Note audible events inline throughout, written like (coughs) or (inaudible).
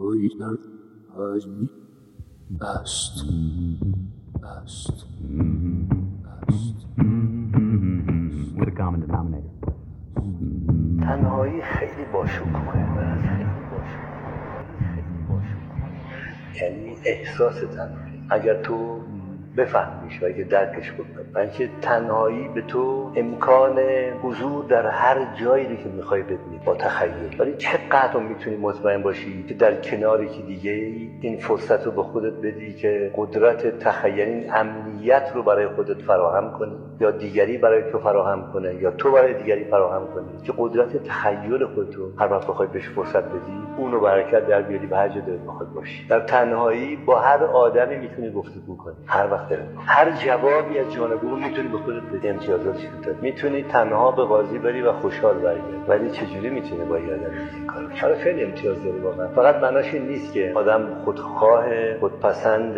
در هایی است است تنهایی خیلی باشکوهه یعنی احساس تنهایی. اگر تو بفهمیش و اگه درکش بکنی و اینکه تنهایی به تو امکان حضور در هر جایی که می‌خوای ببینی با تخیل. ولی چقدر می‌تونی مطمئن باشی که در کنار که دیگه این فرصت رو به خودت بدی که قدرت تخیل این امنیت رو برای خودت فراهم کنی؟ یا دیگری برای تو فراهم کنه یا تو برای دیگری فراهم کنی که قدرت تخیل خودت رو هر وقت بخوای بهش فرصت بدی اونو برکت در بیاری به هر جا دلت بخواد باشی. در تنهایی با هر آدمی می‌تونی گفتگو کنی. هر وقت دلت هر جوابی از جانب اون می‌تونی به خودت بدی. امتیازاتش داد می‌تونی تنها به قاضی بری و خوشحال برگردی ولی چجوری می‌تونی با یه آدم این کارو کنی؟ خیلی امتیاز داره واقعا. فقط معناش نیست که آدم خودخواه خودپسند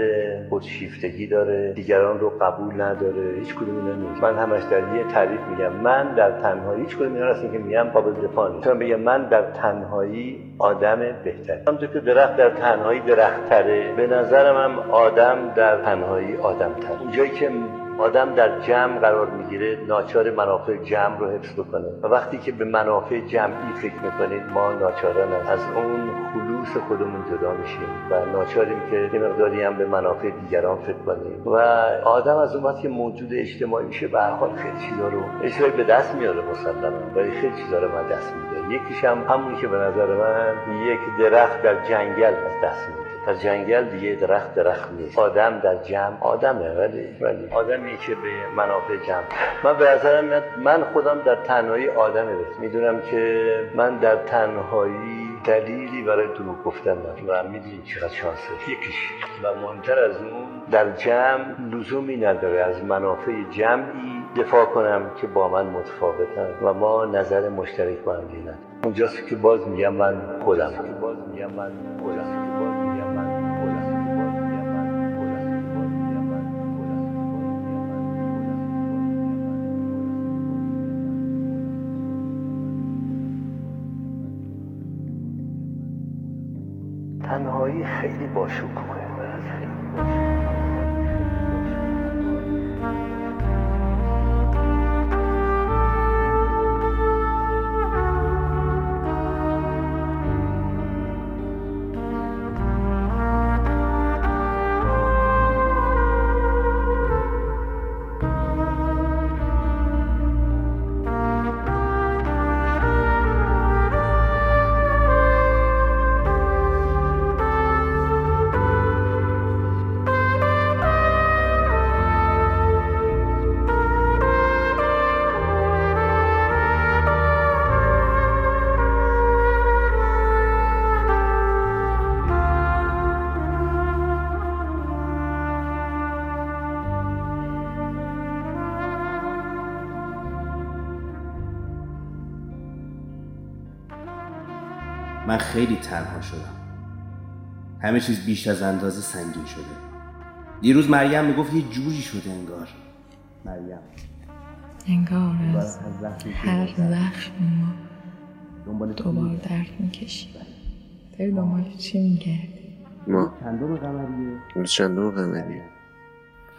خودشیفتگی داره دیگران رو قبول نداره هیچ کدوم من همش در یه تعریف میگم. من در تنهایی هیچ کدوم اینا هستن که میگم قابل دفاع نیست. می‌تونم بگم من در تنهایی آدم بهتری همونطور که درخت در تنهایی درخت تره به نظرم هم آدم در تنهایی آدم تر اونجایی که آدم در جمع قرار می‌گیره ناچار منافع جمع رو حفظ بکنه. و وقتی که به منافع جمعی فکر می‌کنید ما ناچارن از اون خلوص خودمون جدا میشیم و ناچاریم که یه مقداری هم به منافع دیگران فکر کنیم. و آدم از اون وقتی که موجود اجتماعی میشه به هر حال خیلی چیزا رو اجتماعی به دست میاره مسلما. ولی خیلی چیزا رو دست میده یکیش هم همونی که به نظر من یک درخت در جنگل از دست میده. در جنگل دیگه درخت درخت نیست. آدم در جمع آدمه ولی ولی آدمی که به منافع جمع. من به نظرم من خودم در تنهایی آدمه بس. می‌دونم که من در تنهایی دلیلی برای دروغ گفتن ندارم. و می‌دونی چقدر شانسه. یکیش. و مهمتر از اون در جمع لزومی نداره. از منافع جمعی دفاع کنم که با من متفاوتن. و ما نظر مشترک با هم نداریم. اونجاست که باز میگم من خودم. باز میگم من خودم. تنهایی خیلی باشکوهه من خیلی تنها شدم. همه چیز بیش از اندازه سنگین شده. دیروز مریم می‌گفت یه جوری شده انگار. مریم. انگار از هر زخم ما دنبال دوبار درد می‌کشی داری دنبال چی میگردی ما. چندم قمریه؟ امروز چندم قمریه.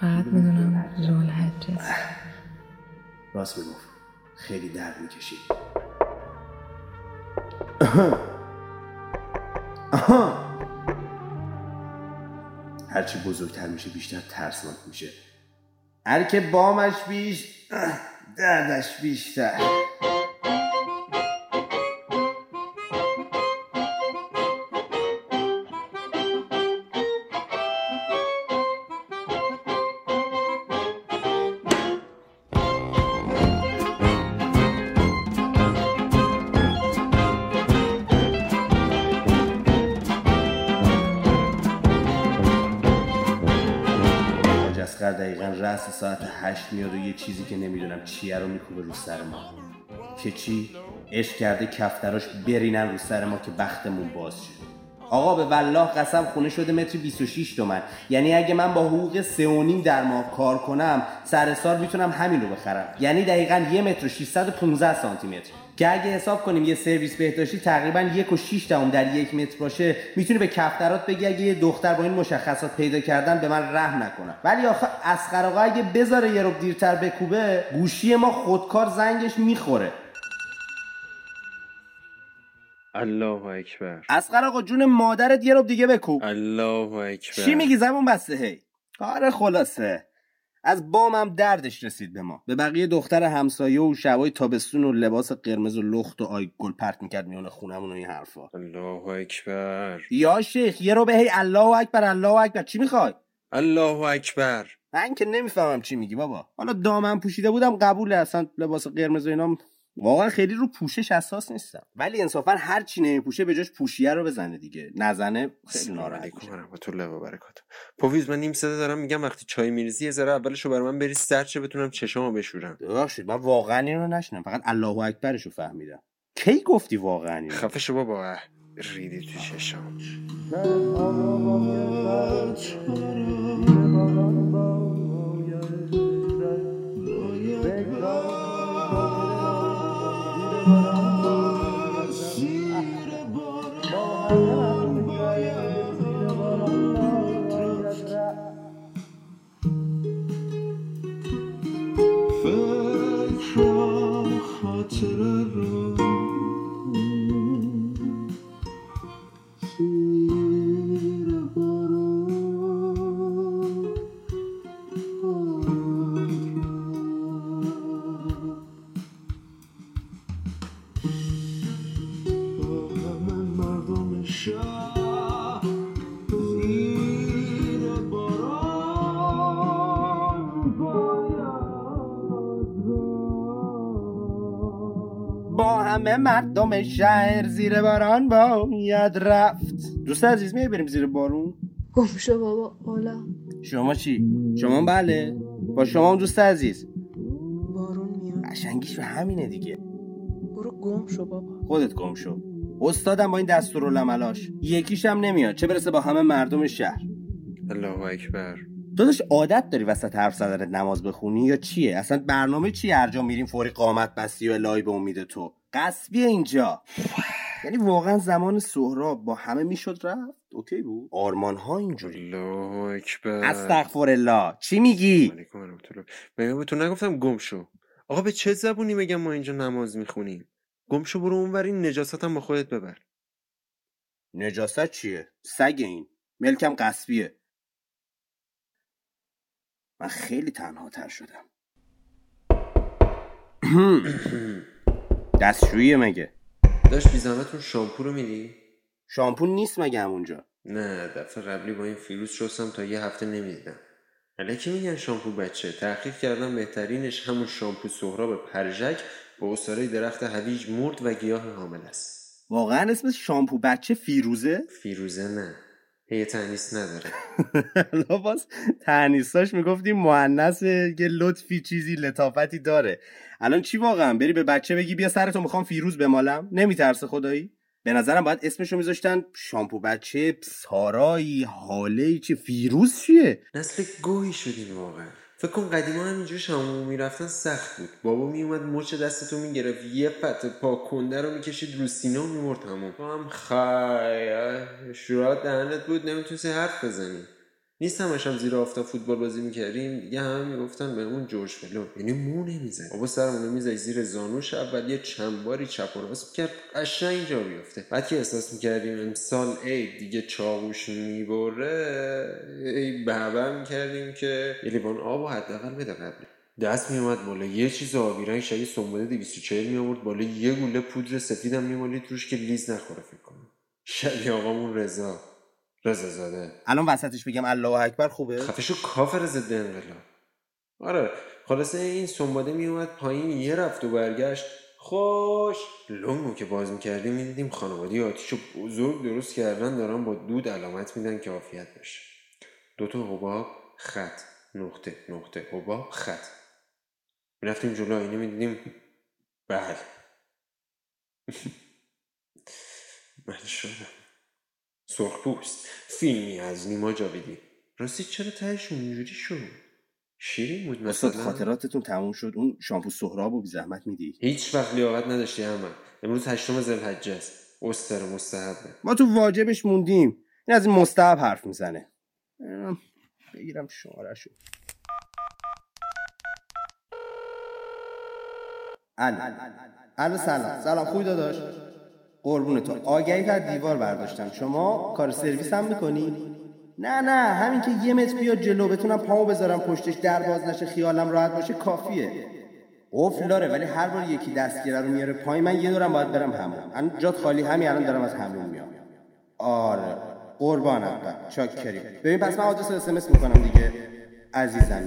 فقط می‌دونم زولحجه. راست می‌گفت. خیلی درد می‌کشید. (laughs) هرچی بزرگتر میشه بیشتر ترسناک میشه. هر که بامش بیش دردش بیشتر. رأس ساعت هشت میاد و یه چیزی که نمی‌دونم چیه رو میکوبه رو سر ما که چی؟ عشق کرده کفتراش برینن رو سر ما که بختمون باز شه آقا به والله قسم خونه شده متر 26 تومن. یعنی اگه من با حقوق 3.5 در ماه کار کنم سر سال می‌تونم همین رو بخرم. یعنی دقیقا یه متر و 615 سانتی متر که اگه حساب کنیم یه سرویس بهداشتی تقریبا یک و 6 دهم در یک متر باشه می‌تونی به کفترات بگی اگه یه دختر با این مشخصات پیدا کردن به من رحم نکنم ولی آخه اسخر آقا اگه بذاره یه رو دیرتر بکوبه گوشی ما خودکار زنگش می‌خوره. الله اکبر. اسقر آقا جون مادرت یه رو دیگه بکوب. الله اکبر. چی میگی زبون بسته هی؟ آره خلاصه. از بامم دردش رسید به ما. به بقیه دختر همسایه و شبای تابستون و لباس قرمز و لخت و آی گل پرت می‌کرد میونه خونمون و این حرفا. الله اکبر. یا شیخ یه رو به هی الله اکبر الله اکبر. چی می‌خوای؟ الله اکبر. من که نمی‌فهمم چی میگی بابا. حالا دامن پوشیده بودم قبوله اصلا لباس قرمز و اینام واقعا خیلی رو پوشش اساس نیستم. ولی انصافا هر چی نمیپوشه به جاش پوشیه رو بزنه دیگه. نزنه خیلی ناراحت علیکم میشه و رحمت الله و برکاته. پوفیز من نیم صدا دارم میگم وقتی چای میریزی یه ذره اولشو برای من بری سر چه بتونم چشامو بشورم. ببخشید من واقعا این رو نشنم فقط الله اکبرش رو فهمیدم. کی گفتی واقعا اینو؟ خفه شو بابا ریدی تو چشام همه مردم شهر زیر باران باید رفت. دوست عزیز میای بریم زیر بارون؟ گم شو بابا حالا شما چی؟ شما بله. با شما هم دوست عزیز. بارون میاد. قشنگیش به همینه دیگه. برو گم شو بابا. خودت گم شو. استادم با این دستورالعملاش. یکیش هم نمیاد. چه برسه با همه مردم شهر. الله اکبر. داداش عادت داری وسط حرف زدنت نماز بخونی یا چیه؟ اصلا برنامه چیه هر جا میریم فوری قامت بستی و الهی به امید تو. قصبیه اینجا. یعنی واقعا زمان سهراب با همه می‌شد رفت. اوکی بود؟ آرمان ها اینجوری. الله اکبر. استغفر الله چی میگی؟ مگه به تو نگفتم گم شو آقا به چه زبونی بگم ما اینجا نماز می‌خونیم؟ گم شو برو اونور این نجاست هم با خودت ببر. نجاست چیه؟ سگ این. ملکم قصبیه. من خیلی تنها تر شدم. (coughs) دستشویی مگه؟ داشت بی زحمت اون شامپو رو میدی؟ شامپو نیست مگه همونجا؟ نه دفعه قبلی با این فیروز شستم تا یه هفته نمی‌دیدم. الکی میگن شامپو بچه. تحقیق کردم بهترینش همون شامپو سهراب پرژک با اصاره درخت هویج مرد و گیاه حامل است. واقعا اسمش شامپو بچه فیروزه؟ فیروزه نه. هی تنیس نداره. (laughs) حالا باز تنیستاش می‌گفتیم معنسه یه لطفی چیزی لطافتی داره. الان چی واقعا؟ بری به بچه بگی بیا سرتو می‌خوام فیروز بمالم. نمیترسه خدایی؟ به نظرم باید اسمشو میذاشتن شامپو بچه سارایی حاله چی؟ فیروز چیه؟ نسل گوهی شدیم واقعا. فکر کن قدیما هم اینجور شامو می‌رفتن سخت بود. بابا میومد مچ دستتو می‌گرفت یه پت پا کنده رو می‌کشید رو سینه و میمرد همون تو هم خای شورات دهنت بود نمی‌تونستی حرف بزنی. نیست همش هم زیر آفتاب فوتبال بازی می‌کردیم دیگه همه می‌گفتن به اون جورج فلو. یعنی مو نمیزن بابا سرمونو می‌زنی زیر زانوش اول یه چند باری چپ و راست می‌کرد قشنگ جا بیفته. بعد که احساس می‌کردیم امسال ای دیگه چاقوش می‌بره ای بهبه می‌کردیم که یه لیوان آب و حداقل بده قبل. دست میومد بالا یه چیز آبی رنگ شبیه سنبله 240 میآورد بالا یه گوله پودر سفیدم میمالید روش که لیز نخوره فکر کنم. شبیه آقامون رضا. رضا زاده. الان وسطش بگم الله اکبر خوبه؟ خفشو کافر ضد انقلاب. آره خلاصه این سنباده میومد پایین یه رفت و برگشت. خوش. لنگو که باز می‌کردیم می‌دیدیم خانوادی آتیشو بزرگ درست کردن دارن با دود علامت میدن که عافیت بشه. دوتا حباب خط. نقطه نقطه. حباب خط. می‌رفتیم جلو آینه می‌دیدیم. بله. (laughs) من شدم. سرخپوست. فیلمی از نیما جاویدی. راستی چرا تهش اونجوری شد؟ شیرین بود مثلا. خاطراتتون تموم شد. اون شامپو سهراب و بی زحمت میدی؟ هیچ وقت لیاقت نداشتی احمد. امروز هشتم ذوالحجه است. استر مستحبه. ما تو واجبش موندیم. این از این مستحب حرف می‌زنه. بگیرم شماره شو الو الو سلام. سلام. خوبی داداش؟ قربون تو آگهی در دیوار برداشتم. شما کار سرویس هم می‌کنی؟ نه نه. همین که یه متر بیاد جلو بتونم پامو بذارم پشتش در باز نشه خیالم راحت باشه کافیه. قفل داره ولی هر بار یکی دستگیره رو میاره پایین من یه دورم باید برم همون الان جات خالی همین الان دارم از همون میام. آره. قربانم. چاکری ببین پس من آدرس اس می‌کنم دیگه. عزیزم.